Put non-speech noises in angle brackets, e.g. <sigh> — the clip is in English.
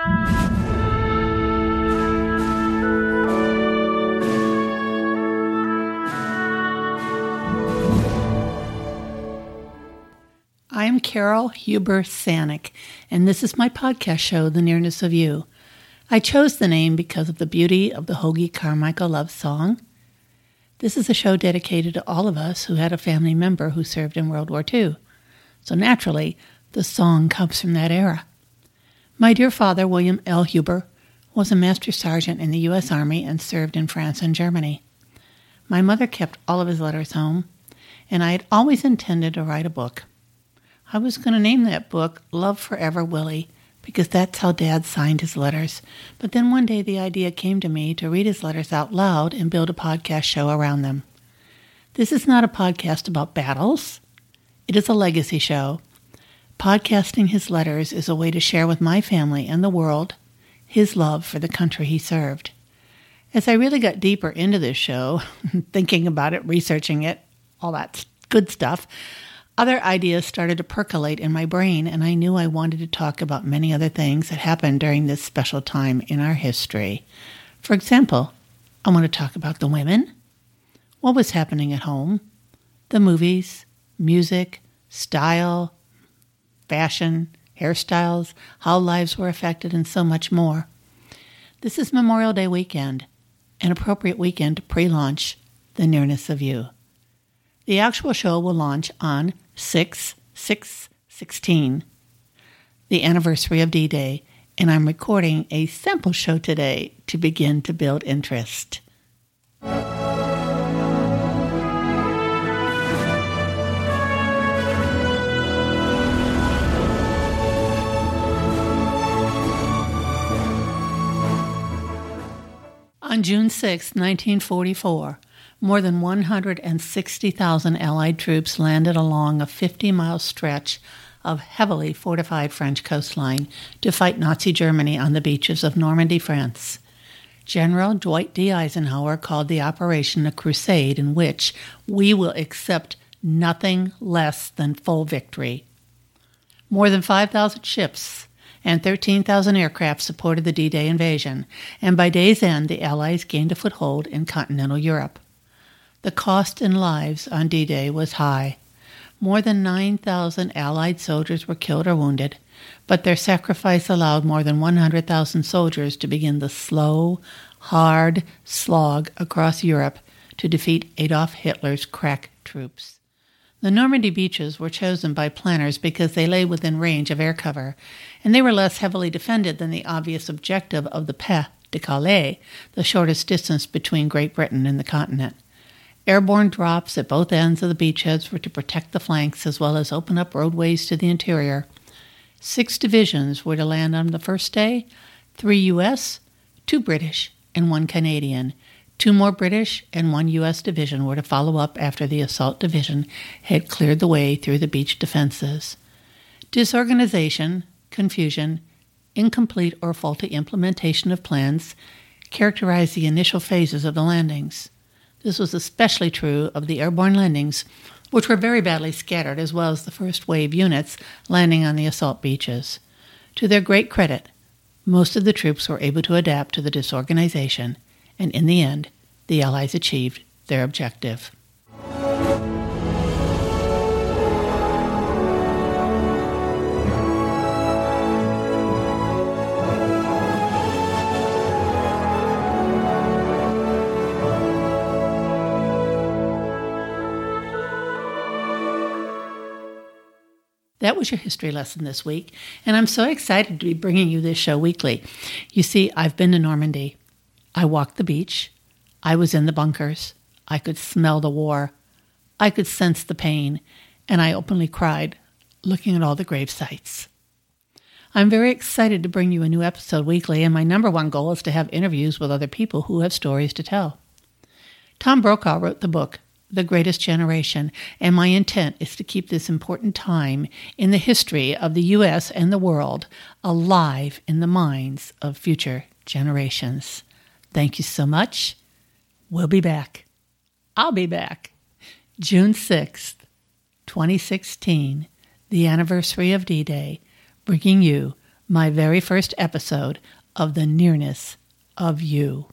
I am Carol Huber Sanick, and this is my podcast show, The Nearness of You. I chose the name because of the beauty of the Hoagy Carmichael love song. This is a show dedicated to all of us who had a family member who served in World War II. So naturally, the song comes from that era. My dear father, William L. Huber, was a master sergeant in the U.S. Army and served in France and Germany. My mother kept all of his letters home, and I had always intended to write a book. I was going to name that book Love Forever Willie because that's how Dad signed his letters. But then one day the idea came to me to read his letters out loud and build a podcast show around them. This is not a podcast about battles, it is a legacy show. Podcasting his letters is a way to share with my family and the world his love for the country he served. As I really got deeper into this show, <laughs> thinking about it, researching it, all that good stuff, other ideas started to percolate in my brain, and I knew I wanted to talk about many other things that happened during this special time in our history. For example, I want to talk about the women, what was happening at home, the movies, music, style, fashion, hairstyles, how lives were affected, and so much more. This is Memorial Day weekend, an appropriate weekend to pre launch The Nearness of You. The actual show will launch on 6 6 16, the anniversary of D Day, and I'm recording a sample show today to begin to build interest. On June 6, 1944, more than 160,000 Allied troops landed along a 50 mile stretch of heavily fortified French coastline to fight Nazi Germany on the beaches of Normandy, France. General Dwight D. Eisenhower called the operation a crusade in which we will accept nothing less than full victory. More than 5,000 ships and 13,000 aircraft supported the D Day invasion, and by day's end, the Allies gained a foothold in continental Europe. The cost in lives on D Day was high. More than 9,000 Allied soldiers were killed or wounded, but their sacrifice allowed more than 100,000 soldiers to begin the slow, hard slog across Europe to defeat Adolf Hitler's crack troops. The Normandy beaches were chosen by planners because they lay within range of air cover, and they were less heavily defended than the obvious objective of the Pas de Calais, the shortest distance between Great Britain and the continent. Airborne drops at both ends of the beachheads were to protect the flanks as well as open up roadways to the interior. Six divisions were to land on the first day three U.S., two British, and one Canadian. Two more British and one U.S. division were to follow up after the assault division had cleared the way through the beach defenses. Disorganization, confusion, incomplete or faulty implementation of plans characterized the initial phases of the landings. This was especially true of the airborne landings, which were very badly scattered, as well as the first wave units landing on the assault beaches. To their great credit, most of the troops were able to adapt to the disorganization, and in the end, the Allies achieved their objective. That was your history lesson this week, and I'm so excited to be bringing you this show weekly. You see, I've been to Normandy. I walked the beach. I was in the bunkers. I could smell the war. I could sense the pain, and I openly cried looking at all the grave sites. I'm very excited to bring you a new episode weekly, and my number one goal is to have interviews with other people who have stories to tell. Tom Brokaw wrote the book, the greatest generation, and my intent is to keep this important time in the history of the U.S. and the world alive in the minds of future generations. Thank you so much. We'll be back. I'll be back. June 6th, 2016, the anniversary of D Day, bringing you my very first episode of The Nearness of You.